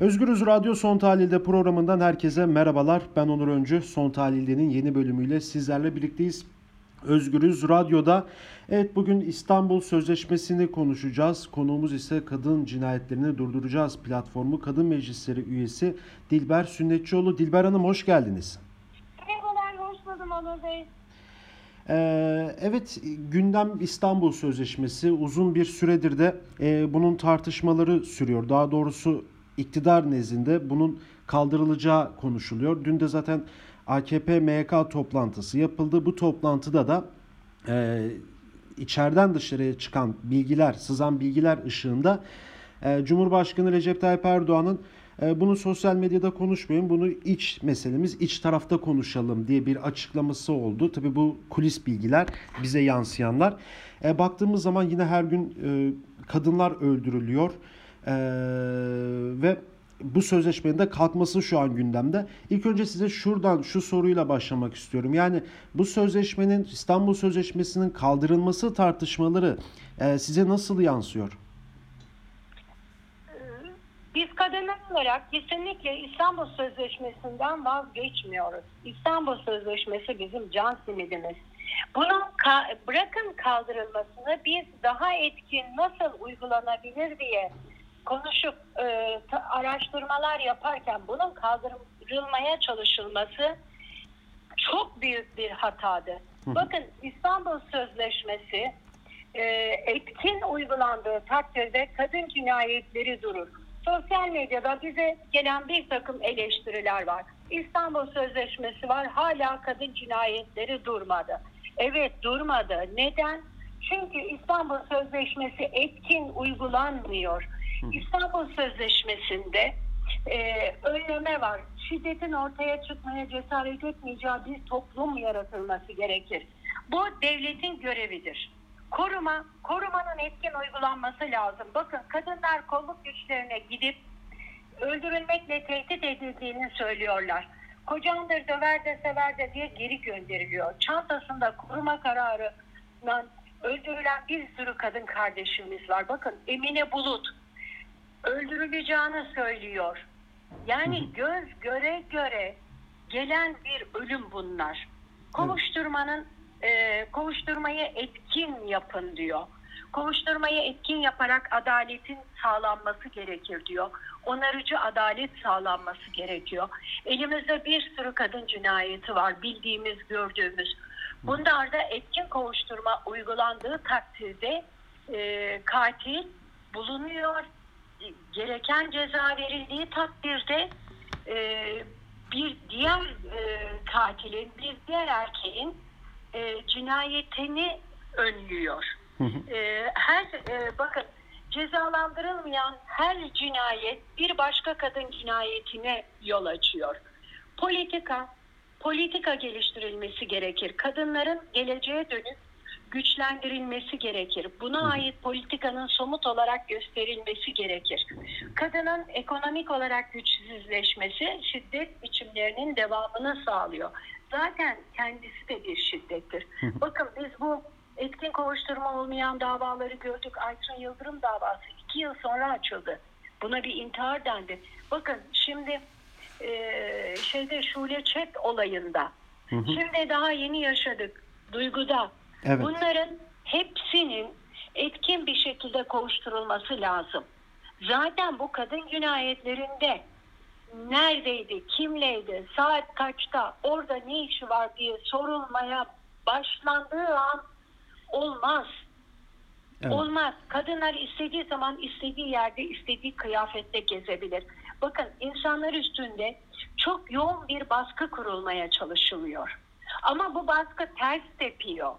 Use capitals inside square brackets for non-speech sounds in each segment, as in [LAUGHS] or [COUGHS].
Özgürüz Radyo Son Tahlil'de programından herkese merhabalar. Ben Onur Öncü. Son Tahlil'de'nin yeni bölümüyle sizlerle birlikteyiz. Özgürüz Radyo'da. Evet bugün İstanbul Sözleşmesi'ni konuşacağız. Konuğumuz ise Kadın Cinayetlerini Durduracağız platformu Kadın Meclisleri üyesi Dilber Sünnetçioğlu. Dilber Hanım hoş geldiniz. Merhabalar, hoş buldum Onur Bey. Ee, evet gündem İstanbul Sözleşmesi uzun bir süredir de e, bunun tartışmaları sürüyor. Daha doğrusu iktidar nezdinde bunun kaldırılacağı konuşuluyor. Dün de zaten AKP MYK toplantısı yapıldı. Bu toplantıda da e, içeriden dışarıya çıkan bilgiler, sızan bilgiler ışığında e, Cumhurbaşkanı Recep Tayyip Erdoğan'ın e, bunu sosyal medyada konuşmayın, bunu iç meselemiz, iç tarafta konuşalım diye bir açıklaması oldu. Tabii bu kulis bilgiler bize yansıyanlar. E, baktığımız zaman yine her gün e, kadınlar öldürülüyor e, ve bu sözleşmenin de kalkması şu an gündemde. İlk önce size şuradan şu soruyla başlamak istiyorum. Yani bu sözleşmenin İstanbul Sözleşmesi'nin kaldırılması tartışmaları e, size nasıl yansıyor? Biz kadınlar olarak kesinlikle İstanbul Sözleşmesi'nden vazgeçmiyoruz. İstanbul Sözleşmesi bizim can simidimiz. Bunun ka- bırakın kaldırılmasını biz daha etkin nasıl uygulanabilir diye konuşup e, ta- araştırmalar yaparken bunun kaldırılmaya çalışılması çok büyük bir hatadı. Bakın İstanbul Sözleşmesi e, etkin uygulandığı takdirde kadın cinayetleri durur. Sosyal medyada bize gelen bir takım eleştiriler var. İstanbul Sözleşmesi var hala kadın cinayetleri durmadı. Evet durmadı. Neden? Çünkü İstanbul Sözleşmesi etkin uygulanmıyor. İstanbul Sözleşmesi'nde e, önleme var. Şiddetin ortaya çıkmaya cesaret etmeyeceği bir toplum yaratılması gerekir. Bu devletin görevidir. Koruma, korumanın etkin uygulanması lazım. Bakın kadınlar kolluk güçlerine gidip öldürülmekle tehdit edildiğini söylüyorlar. Kocandır döver de sever de diye geri gönderiliyor. Çantasında koruma kararından öldürülen bir sürü kadın kardeşimiz var. Bakın Emine Bulut öldürüleceğini söylüyor. Yani göz göre göre gelen bir ölüm bunlar. Kovuşturmanın e, kovuşturmayı etkin yapın diyor. Kovuşturmayı etkin yaparak adaletin sağlanması gerekir diyor. Onarıcı adalet sağlanması gerekiyor. Elimizde bir sürü kadın cinayeti var bildiğimiz, gördüğümüz. Bunlarda etkin kovuşturma uygulandığı takdirde e, katil bulunuyor. Gereken ceza verildiği takdirde e, bir diğer e, katilin, bir diğer erkeğin e, cinayetini önlüyor. E, her e, bakın cezalandırılmayan her cinayet bir başka kadın cinayetine yol açıyor. Politika, politika geliştirilmesi gerekir. Kadınların geleceğe dönük güçlendirilmesi gerekir. Buna ait politikanın somut olarak gösterilmesi gerekir. Kadının ekonomik olarak güçsüzleşmesi şiddet biçimlerinin devamını sağlıyor. Zaten kendisi de bir şiddettir. Bakın biz bu etkin kovuşturma olmayan davaları gördük. Aytun Yıldırım davası iki yıl sonra açıldı. Buna bir intihar dendi. Bakın şimdi e, şeyde Şule Çek olayında şimdi daha yeni yaşadık. Duyguda. Evet. Bunların hepsinin etkin bir şekilde kovuşturulması lazım. Zaten bu kadın cinayetlerinde neredeydi, kimleydi, saat kaçta, orada ne işi var diye sorulmaya başlandığı an olmaz. Evet. Olmaz. Kadınlar istediği zaman istediği yerde istediği kıyafette gezebilir. Bakın insanlar üstünde çok yoğun bir baskı kurulmaya çalışılıyor. Ama bu baskı ters tepiyor.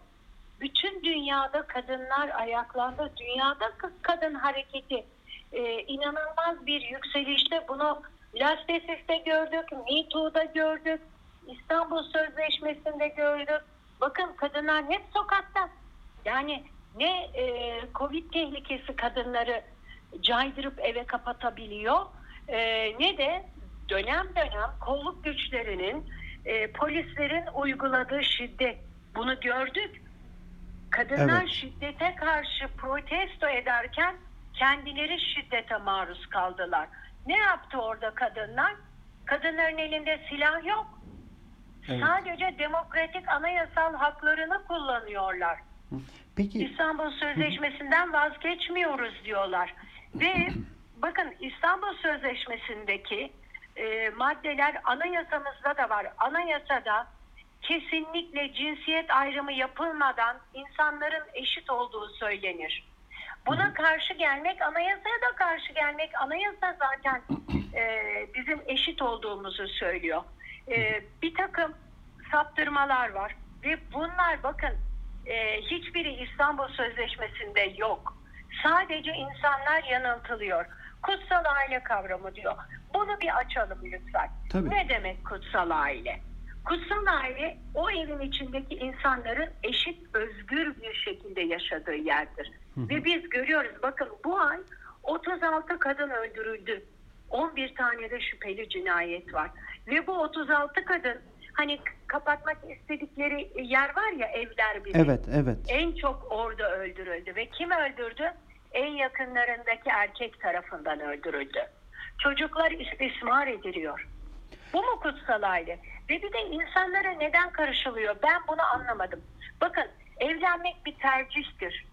Bütün dünyada kadınlar ayaklandı. Dünyada kadın hareketi e, inanılmaz bir yükselişte. Bunu Lastesis'te gördük, Me gördük, İstanbul Sözleşmesi'nde gördük. Bakın kadınlar hep sokakta. Yani ne e, Covid tehlikesi kadınları caydırıp eve kapatabiliyor e, ne de dönem dönem kolluk güçlerinin e, polislerin uyguladığı şiddet. Bunu gördük. Kadınlar Evet. şiddete karşı protesto ederken kendileri şiddete maruz kaldılar. Ne yaptı orada kadınlar? Kadınların elinde silah yok. Evet. Sadece demokratik anayasal haklarını kullanıyorlar. Peki İstanbul Sözleşmesi'nden vazgeçmiyoruz diyorlar. Ve bakın İstanbul Sözleşmesi'ndeki e, maddeler anayasamızda da var. Anayasada kesinlikle cinsiyet ayrımı yapılmadan insanların eşit olduğu söylenir. Buna karşı gelmek, anayasaya da karşı gelmek, anayasa zaten [CLEARS THROAT] e, bizim eşit olduğumuzu söylüyor. E, bir takım saptırmalar var ve bunlar bakın e, hiçbiri İstanbul Sözleşmesi'nde yok. Sadece insanlar yanıltılıyor. Kutsal aile kavramı diyor. Bunu bir açalım lütfen. Tabii. Ne demek kutsal aile? Kutsal aile o evin içindeki insanların eşit, özgür bir şekilde yaşadığı yerdir. Ve biz görüyoruz bakın bu ay 36 kadın öldürüldü. 11 tane de şüpheli cinayet var. Ve bu 36 kadın hani kapatmak istedikleri yer var ya evler bile. evet evet. En çok orada öldürüldü ve kim öldürdü? En yakınlarındaki erkek tarafından öldürüldü. Çocuklar istismar ediliyor. Bu mu kutsal aile? Ve bir de insanlara neden karışılıyor? Ben bunu anlamadım. Bakın evlenmek bir tercihtir.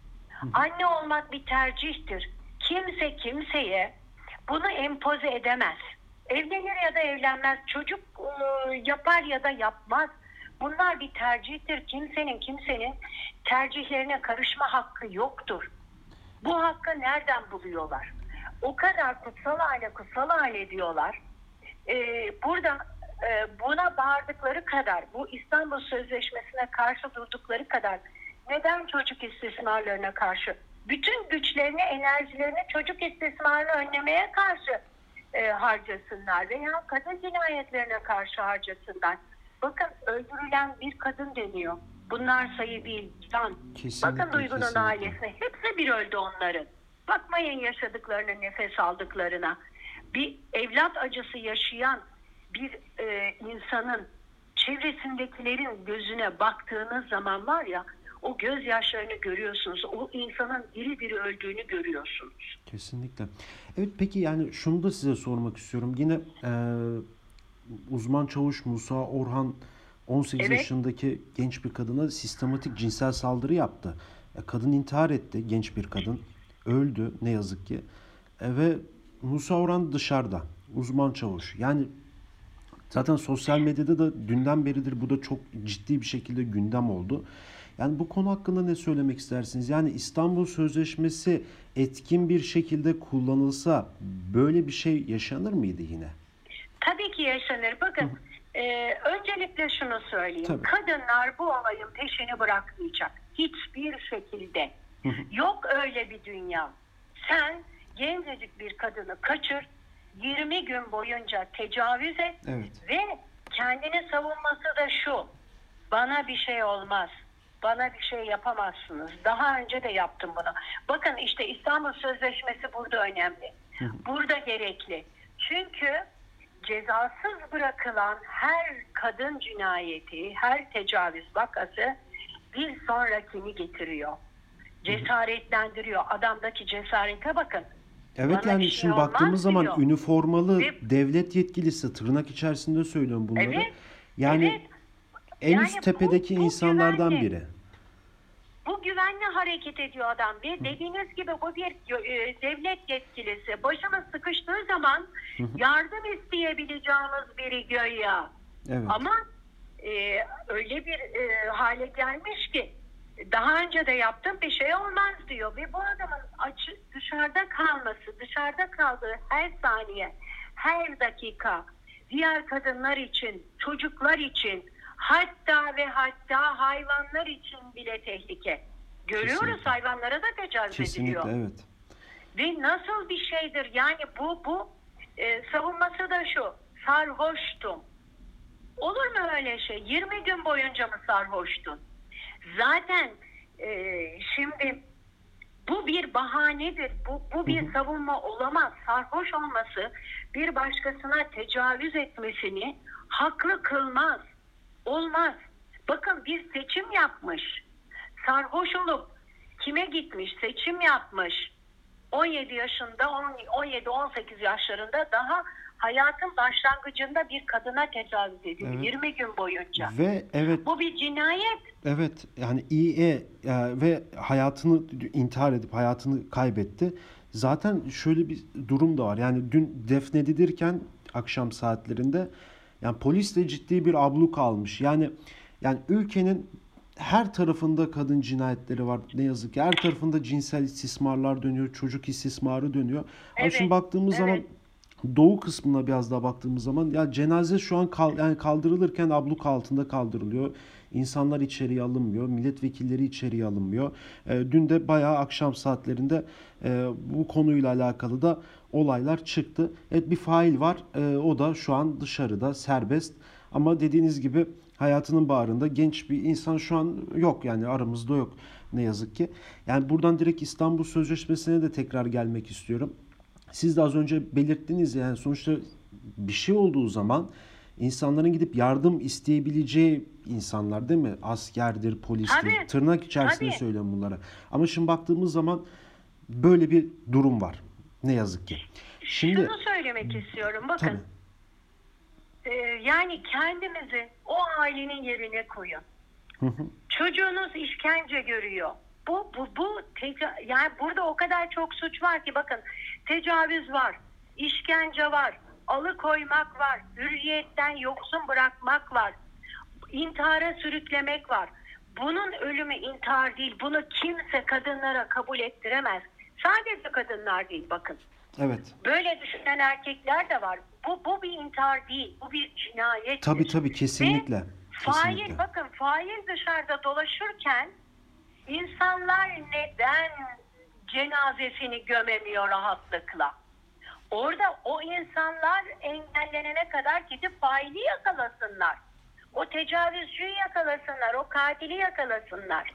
Anne olmak bir tercihtir. Kimse kimseye bunu empoze edemez. Evlenir ya da evlenmez. Çocuk e, yapar ya da yapmaz. Bunlar bir tercihtir. Kimsenin kimsenin tercihlerine karışma hakkı yoktur. Bu hakkı nereden buluyorlar? O kadar kutsal aile kutsal aile diyorlar. Ee, burada e, buna bağırdıkları kadar, bu İstanbul Sözleşmesi'ne karşı durdukları kadar neden çocuk istismarlarına karşı? Bütün güçlerini, enerjilerini çocuk istismarını önlemeye karşı e, harcasınlar veya kadın cinayetlerine karşı harcasınlar. Bakın öldürülen bir kadın deniyor. Bunlar sayı değil, can. Kesinlikle, Bakın Duygu'nun kesinlikle. ailesine. Hepsi bir öldü onların. Bakmayın yaşadıklarına, nefes aldıklarına. Bir evlat acısı yaşayan bir e, insanın çevresindekilerin gözüne baktığınız zaman var ya o gözyaşlarını görüyorsunuz. O insanın diri diri öldüğünü görüyorsunuz. Kesinlikle. Evet peki yani şunu da size sormak istiyorum. Yine e, uzman çavuş Musa Orhan 18 Evet. yaşındaki genç bir kadına sistematik cinsel saldırı yaptı. E, kadın intihar etti, genç bir kadın. Öldü ne yazık ki. E, ve Musa Orhan dışarıda. Uzman çavuş. Yani Zaten sosyal medyada da dünden beridir bu da çok ciddi bir şekilde gündem oldu. Yani bu konu hakkında ne söylemek istersiniz? Yani İstanbul Sözleşmesi etkin bir şekilde kullanılsa böyle bir şey yaşanır mıydı yine? Tabii ki yaşanır. Bakın e, öncelikle şunu söyleyeyim. Tabii. Kadınlar bu olayın peşini bırakmayacak. Hiçbir şekilde. Yok öyle bir dünya. Sen gencecik bir kadını kaçır, 20 gün boyunca tecavüz et Evet. ve kendini savunması da şu. Bana bir şey olmaz. Bana bir şey yapamazsınız. Daha önce de yaptım bunu. Bakın işte İstanbul Sözleşmesi burada önemli. Burada gerekli. Çünkü cezasız bırakılan her kadın cinayeti, her tecavüz vakası bir sonrakini getiriyor. Cesaretlendiriyor. Adamdaki cesarete bakın. Evet Bana yani şey şimdi baktığımız zaman diyor. üniformalı Ve- devlet yetkilisi tırnak içerisinde söylüyorum bunları. Evet, Yani evet. en Yani üst bu- tepedeki bu insanlardan güvenli. biri. Bu güvenli hareket ediyor adam. Ve dediğiniz gibi bu bir e, devlet yetkilisi. Başımız sıkıştığı zaman yardım isteyebileceğimiz biri göya. Evet. Ama e, öyle bir e, hale gelmiş ki daha önce de yaptım bir şey olmaz diyor. Ve bu adamın açı, dışarıda kalması, dışarıda kaldığı her saniye, her dakika diğer kadınlar için, çocuklar için hatta ve hatta hayvanlar için bile tehlike. Görüyoruz Kesinlikle. hayvanlara da tecavüz ediliyor. Kesinlikle evet. Ve nasıl bir şeydir? Yani bu bu e, savunması da şu. Sarhoştum. Olur mu öyle şey? 20 gün boyunca mı sarhoştun? Zaten e, şimdi bu bir bahanedir. Bu, bu bir savunma olamaz. Sarhoş olması bir başkasına tecavüz etmesini haklı kılmaz. Olmaz. Bakın bir seçim yapmış. Sarhoş olup kime gitmiş? Seçim yapmış. 17 yaşında, 17-18 yaşlarında daha hayatın başlangıcında bir kadına tecavüz edildi. Evet. 20 gün boyunca. Ve evet Bu bir cinayet. Evet yani İE e, ve hayatını intihar edip hayatını kaybetti. Zaten şöyle bir durum da var. Yani dün defnedilirken akşam saatlerinde yani polis de ciddi bir abluk almış. Yani yani ülkenin her tarafında kadın cinayetleri var. Ne yazık ki her tarafında cinsel istismarlar dönüyor, çocuk istismarı dönüyor. Ama Evet, şimdi baktığımız evet. zaman Doğu kısmına biraz daha baktığımız zaman ya cenaze şu an kal, yani kaldırılırken abluk altında kaldırılıyor. İnsanlar içeriye alınmıyor, milletvekilleri içeriye alınmıyor. E, dün de bayağı akşam saatlerinde e, bu konuyla alakalı da olaylar çıktı. Evet bir fail var. E, o da şu an dışarıda serbest. Ama dediğiniz gibi hayatının bağrında genç bir insan şu an yok yani aramızda yok ne yazık ki. Yani buradan direkt İstanbul Sözleşmesi'ne de tekrar gelmek istiyorum. Siz de az önce belirttiniz yani sonuçta bir şey olduğu zaman insanların gidip yardım isteyebileceği insanlar değil mi? Askerdir, polistir. Tabii, Tırnak içerisinde tabii. söylüyorum bunlara. Ama şimdi baktığımız zaman böyle bir durum var. Ne yazık ki. Şimdi Şunu söylemek istiyorum. Bakın. tabii. Ee, yani kendimizi o ailenin yerine koyun. Hı hı. Çocuğunuz işkence görüyor. Bu bu bu teca- yani burada o kadar çok suç var ki bakın tecavüz var, işkence var, alıkoymak var, hürriyetten yoksun bırakmak var, intihara sürüklemek var. Bunun ölümü intihar değil. Bunu kimse kadınlara kabul ettiremez. Sadece kadınlar değil bakın. Evet. Böyle düşünen erkekler de var. Bu bu bir intihar değil. Bu bir cinayet. Tabii tabii kesinlikle. Ve fail Kesinlikle. bakın fail dışarıda dolaşırken insanlar neden cenazesini gömemiyor rahatlıkla? Orada o insanlar engellenene kadar gidip faili yakalasınlar. O tecavüzcüyü yakalasınlar, o katili yakalasınlar.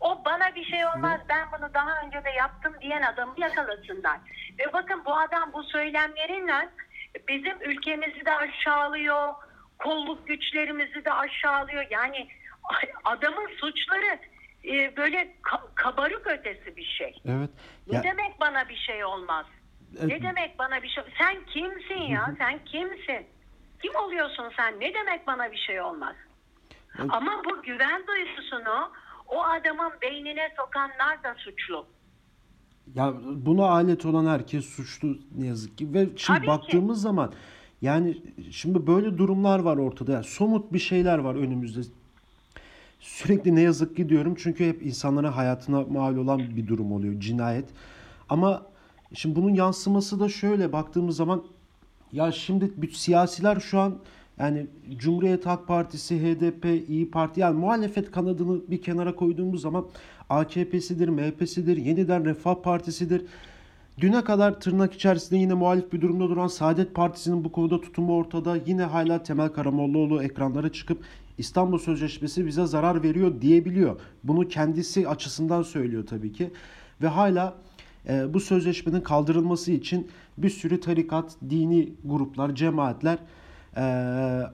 O bana bir şey olmaz ben bunu daha önce de yaptım diyen adamı yakalasınlar. Ve bakın bu adam bu söylemleriyle bizim ülkemizi de aşağılıyor, kolluk güçlerimizi de aşağılıyor. Yani adamın suçları e, böyle ka- kabarık ötesi bir şey. Evet. Ne Ya, demek bana bir şey olmaz? e, Ne demek bana bir şey? Sen kimsin ya? Sen kimsin? Kim oluyorsun sen? Ne demek bana bir şey olmaz? Evet. Ama bu güven duygusunu o adamın beynine sokanlar da suçlu. Ya buna alet olan herkes suçlu ne yazık ki. Ve şimdi Tabii ki. baktığımız zaman yani şimdi böyle durumlar var ortada. Yani somut bir şeyler var önümüzde. Sürekli ne yazık ki diyorum çünkü hep insanlara hayatına mal olan bir durum oluyor cinayet. Ama şimdi bunun yansıması da şöyle baktığımız zaman ya şimdi siyasiler şu an yani Cumhuriyet Halk Partisi, HDP, İyi Parti yani muhalefet kanadını bir kenara koyduğumuz zaman AKP'sidir, MHP'sidir, yeniden Refah Partisi'dir. Düne kadar tırnak içerisinde yine muhalif bir durumda duran Saadet Partisi'nin bu konuda tutumu ortada. Yine hala Temel Karamollaoğlu ekranlara çıkıp İstanbul Sözleşmesi bize zarar veriyor diyebiliyor. Bunu kendisi açısından söylüyor tabii ki. Ve hala e, bu sözleşmenin kaldırılması için bir sürü tarikat, dini gruplar, cemaatler e,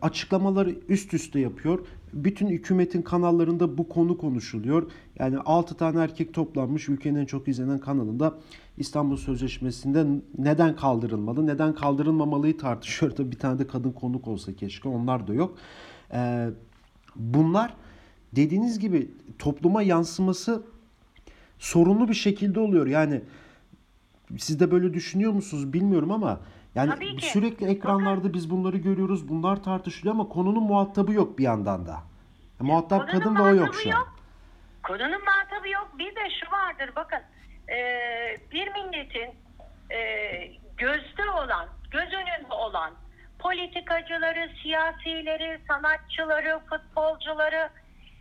açıklamaları üst üste yapıyor. Bütün hükümetin kanallarında bu konu konuşuluyor. Yani 6 tane erkek toplanmış ülkenin en çok izlenen kanalında İstanbul Sözleşmesi'nde neden kaldırılmalı, neden kaldırılmamalıyı tartışıyor. [LAUGHS] Tabii bir tane de kadın konuk olsa keşke onlar da yok. E, bunlar dediğiniz gibi topluma yansıması sorunlu bir şekilde oluyor. Yani siz de böyle düşünüyor musunuz bilmiyorum ama yani sürekli ekranlarda biz bunları görüyoruz. Bunlar tartışılıyor ama konunun muhatabı yok bir yandan da. E, Muhatap Konunun kadın ve o yok şu an. yok. Konunun muhatabı yok. Bir de şu vardır bakın. e, bir milletin e, gözde olan, göz önünde olan politikacıları, siyasileri, sanatçıları, futbolcuları,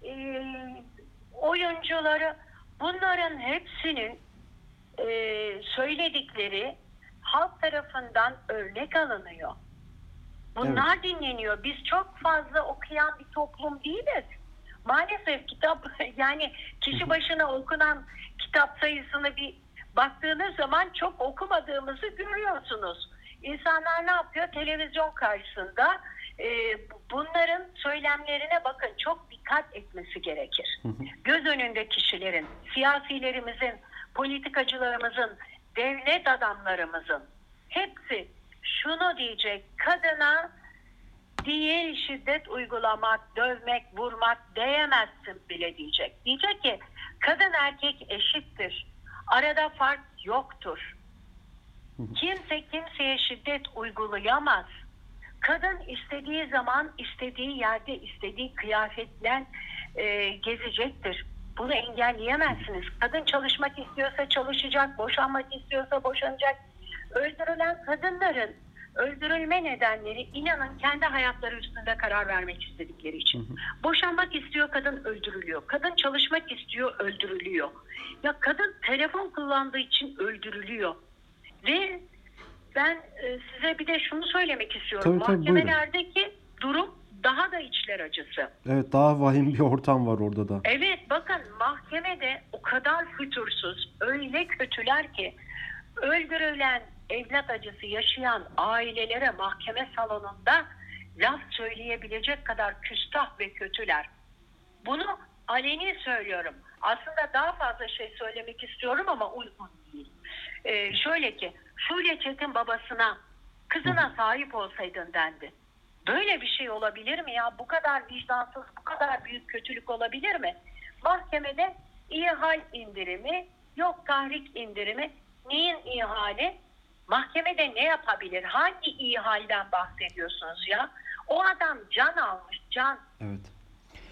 e, oyuncuları bunların hepsinin e, söyledikleri halk tarafından örnek alınıyor. Bunlar dinleniyor. Biz çok fazla okuyan bir toplum değiliz. Maalesef kitap [LAUGHS] yani kişi başına okunan kitap sayısını bir baktığınız zaman çok okumadığımızı görüyorsunuz. İnsanlar ne yapıyor? Televizyon karşısında e, bunların söylemlerine bakın çok dikkat etmesi gerekir. Göz önünde kişilerin, siyasilerimizin, politikacılarımızın devlet adamlarımızın hepsi şunu diyecek kadına değil şiddet uygulamak, dövmek, vurmak diyemezsin bile diyecek. Diyecek ki kadın erkek eşittir. Arada fark yoktur. Kimse kimseye şiddet uygulayamaz. Kadın istediği zaman, istediği yerde, istediği kıyafetle e, gezecektir. Bunu engelleyemezsiniz. Kadın çalışmak istiyorsa çalışacak, boşanmak istiyorsa boşanacak. Öldürülen kadınların öldürülme nedenleri inanın kendi hayatları üstünde karar vermek istedikleri için. Boşanmak istiyor kadın öldürülüyor. Kadın çalışmak istiyor öldürülüyor. Ya kadın telefon kullandığı için öldürülüyor. Ve ben e, size bir de şunu söylemek istiyorum. Tabii, tabii, buyurun. Mahkemelerdeki durum daha da içler acısı. Evet daha vahim bir ortam var orada da. Evet bakın mahkemede o kadar fütursuz, öyle kötüler ki öldürülen evlat acısı yaşayan ailelere mahkeme salonunda laf söyleyebilecek kadar küstah ve kötüler. Bunu aleni söylüyorum. Aslında daha fazla şey söylemek istiyorum ama uygun Ee, şöyle ki Şule Çetin babasına kızına sahip olsaydın dendi. Böyle bir şey olabilir mi ya? Bu kadar vicdansız, bu kadar büyük kötülük olabilir mi? Mahkemede ihal indirimi, yok tahrik indirimi. Neyin ihali? Mahkemede ne yapabilir? Hangi ihalden bahsediyorsunuz ya? O adam can almış, can. Evet.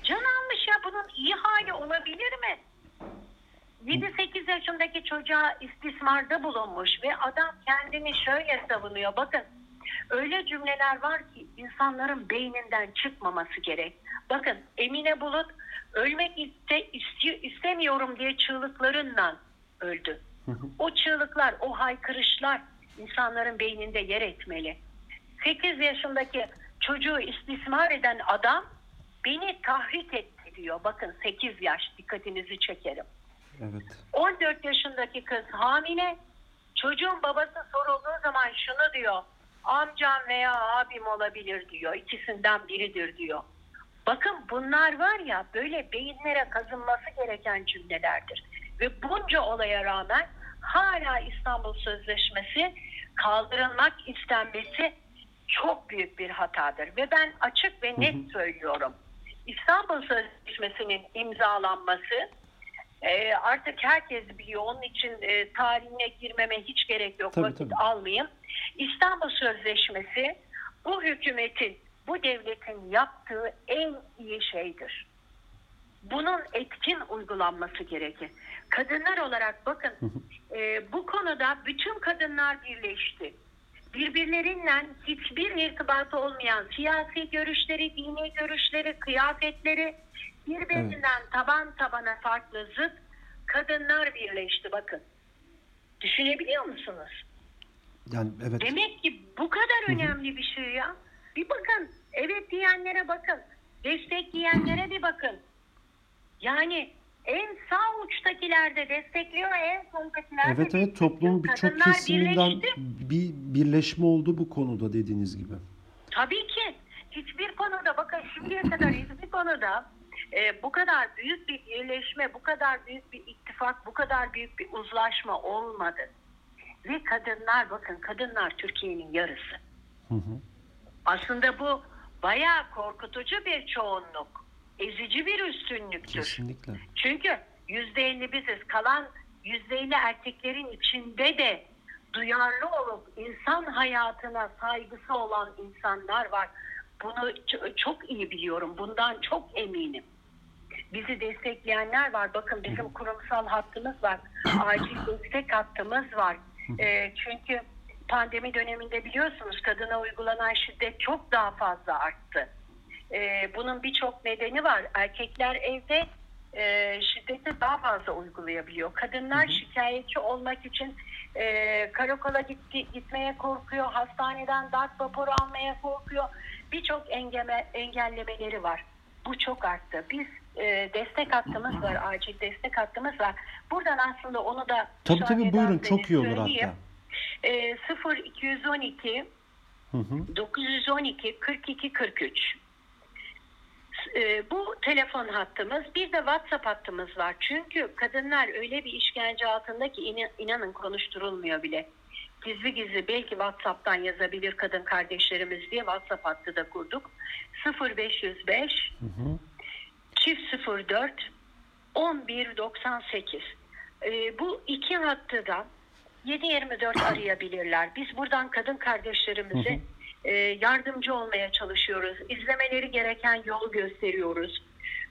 Can almış ya bunun iyi hali olabilir mi? 7-8 yaşındaki çocuğa istismarda bulunmuş ve adam kendini şöyle savunuyor. Bakın öyle cümleler var ki insanların beyninden çıkmaması gerek. Bakın Emine Bulut ölmek iste, istiyor, istemiyorum diye çığlıklarınla öldü. [LAUGHS] O çığlıklar, o haykırışlar insanların beyninde yer etmeli. 8 yaşındaki çocuğu istismar eden adam beni tahrik etti diyor. Bakın 8 yaş dikkatinizi çekerim. Evet. 14 yaşındaki kız hamile. Çocuğun babası sorulduğu zaman şunu diyor. Amcam veya abim olabilir diyor. İkisinden biridir diyor. Bakın bunlar var ya böyle beyinlere kazınması gereken cümlelerdir. Ve bunca olaya rağmen hala İstanbul Sözleşmesi kaldırılmak istenmesi çok büyük bir hatadır. Ve ben açık ve net söylüyorum. İstanbul Sözleşmesi'nin imzalanması e, artık herkes biliyor. Onun için e, tarihine girmeme hiç gerek yok. Tabii, Vakit tabii. almayayım. İstanbul Sözleşmesi bu hükümetin, bu devletin yaptığı en iyi şeydir. Bunun etkin uygulanması gerekir. Kadınlar olarak bakın e, bu konuda bütün kadınlar birleşti. Birbirleriyle hiçbir irtibatı olmayan siyasi görüşleri, dini görüşleri, kıyafetleri birbirinden taban tabana farklı zıt kadınlar birleşti bakın. Düşünebiliyor musunuz? Yani evet. Demek ki bu kadar önemli bir şey ya. Bir bakın. Evet diyenlere bakın. Destekleyenlere bir bakın. Yani en sağ uçtakiler de destekliyor, en soldakiler de Evet evet toplumun birçok kesiminden bir birleşme oldu bu konuda dediğiniz gibi. Tabii ki. Hiçbir konuda bakın şimdiye kadar hiçbir konuda e, bu kadar büyük bir birleşme, bu kadar büyük bir ittifak, bu kadar büyük bir uzlaşma olmadı. Ve kadınlar bakın kadınlar Türkiye'nin yarısı. Hı hı. Aslında bu bayağı korkutucu bir çoğunluk. Ezici bir üstünlüktür. Kesinlikle. Çünkü yüzde elli biziz. Kalan yüzde elli erkeklerin içinde de duyarlı olup insan hayatına saygısı olan insanlar var. Bunu çok iyi biliyorum. Bundan çok eminim. Bizi destekleyenler var. Bakın bizim kurumsal hattımız var. [COUGHS] Acil destek hattımız var. Ee, çünkü pandemi döneminde biliyorsunuz kadına uygulanan şiddet çok daha fazla arttı. Ee, bunun birçok nedeni var. Erkekler evde e, şiddeti daha fazla uygulayabiliyor. Kadınlar şikayetçi olmak için e, karakola gitti, gitmeye korkuyor, hastaneden darp raporu almaya korkuyor. Birçok engeme, engellemeleri var. Bu çok arttı. Biz e, destek hattımız var, acil destek hattımız var. Buradan aslında onu da Tabii tabii buyurun çok iyi olur hatta. E, 0 212 Hı hı. 912 42 43 e, bu telefon hattımız bir de WhatsApp hattımız var. Çünkü kadınlar öyle bir işkence altında ki inan- inanın konuşturulmuyor bile. Gizli gizli belki WhatsApp'tan yazabilir kadın kardeşlerimiz diye WhatsApp hattı da kurduk. 0505 çift 04 1198. Ee, bu iki hattı da 7-24 [COUGHS] arayabilirler. Biz buradan kadın kardeşlerimize e, yardımcı olmaya çalışıyoruz. İzlemeleri gereken yolu gösteriyoruz.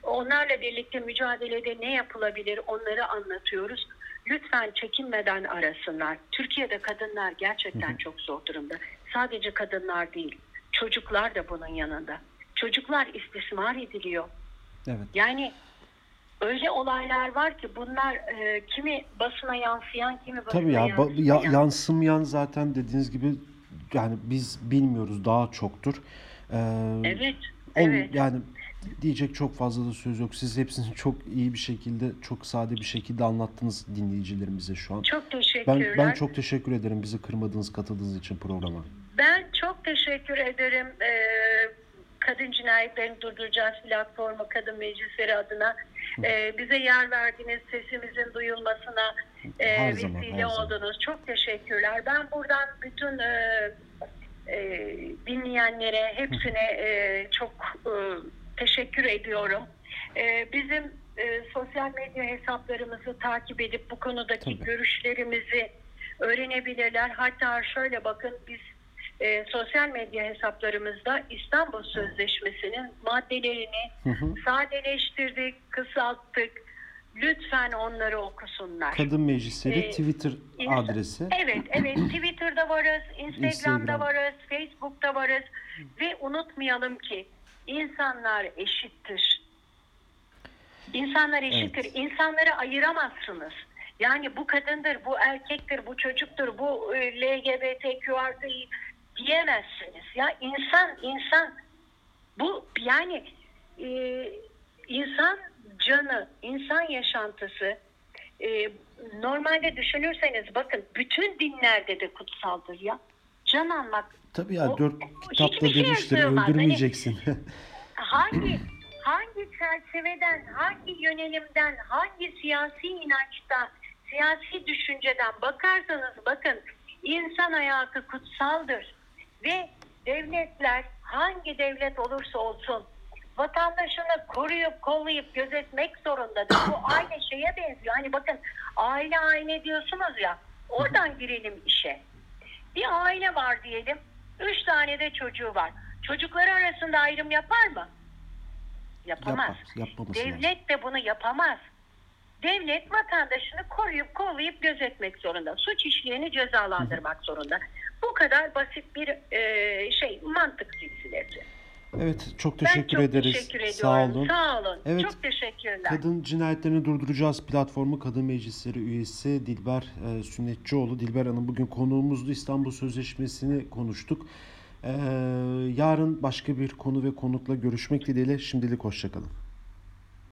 Onlarla birlikte mücadelede ne yapılabilir onları anlatıyoruz. Lütfen çekinmeden arasınlar. Türkiye'de kadınlar gerçekten çok zor durumda. Sadece kadınlar değil, çocuklar da bunun yanında. Çocuklar istismar ediliyor. Evet. Yani öyle olaylar var ki bunlar e, kimi basına yansıyan, kimi basına Tabii ya, yansımayan. ya- yansımayan zaten dediğiniz gibi yani biz bilmiyoruz daha çoktur. Ee, Evet, ol- evet. Yani diyecek çok fazla da söz yok. Siz hepsini [LAUGHS] çok iyi bir şekilde, çok sade bir şekilde anlattınız dinleyicilerimize şu an. Çok Ben teşekkürler. ben çok teşekkür ederim bizi kırmadığınız, katıldığınız için programa. Ben çok teşekkür ederim. Ee, Kadın Cinayetlerini Durduracağız platformu Kadın Meclisleri adına. Ee, bize yer verdiniz, sesimizin duyulmasına e, Her zaman, vesile zaman. oldunuz. Çok teşekkürler. Ben buradan bütün e, e, dinleyenlere, hepsine e, çok e, teşekkür ediyorum. E, bizim e, sosyal medya hesaplarımızı takip edip bu konudaki Tabii. görüşlerimizi öğrenebilirler. Hatta şöyle bakın biz e, sosyal medya hesaplarımızda İstanbul Sözleşmesi'nin maddelerini Hı hı. sadeleştirdik, kısalttık. Lütfen onları okusunlar. Kadın Meclisleri Ee, Twitter adresi. Evet, evet. [CLEARS THROAT] Twitter'da varız, Instagram'da Instagram. varız, Facebook'ta varız. Ve unutmayalım ki insanlar eşittir. İnsanlar eşittir. Evet. İnsanları ayıramazsınız. Yani bu kadındır, bu erkektir, bu çocuktur, bu e, LGBTQ artı diyemezsiniz. Ya insan, insan bu yani e, insan canı, insan yaşantısı e, normalde düşünürseniz bakın bütün dinlerde de kutsaldır ya. Can almak Tabii ya O- dört kitapta şeye demiştir. Hani- öldürmeyeceksin. [LAUGHS] hangi hangi çerçeveden, hangi yönelimden, hangi siyasi inançtan, siyasi düşünceden bakarsanız bakın insan hayatı kutsaldır ve devletler hangi devlet olursa olsun vatandaşını koruyup kollayıp gözetmek zorundadır. Bu [COUGHS] aynı şeye benziyor. Hani bakın aile aile diyorsunuz ya oradan girelim işe. Bir aile var diyelim. Üç tane de çocuğu var. Çocukları arasında ayrım yapar mı? Yapamaz. Lazım. Devlet de bunu yapamaz. Devlet vatandaşını koruyup kollayıp gözetmek zorunda. Suç işleyeni cezalandırmak zorunda. Bu kadar basit bir e, şey mantık silsilesi. Evet çok Ben teşekkür çok ederiz. teşekkür ediyorum. Sağ olun. Sağ olun. Evet. Çok teşekkürler. Kadın Cinayetlerini Durduracağız platformu Kadın Meclisleri üyesi Dilber e, Sünnetçioğlu. Dilber Hanım bugün konuğumuzdu. İstanbul Sözleşmesi'ni konuştuk. E, yarın başka bir konu ve konukla görüşmek dileğiyle şimdilik hoşçakalın.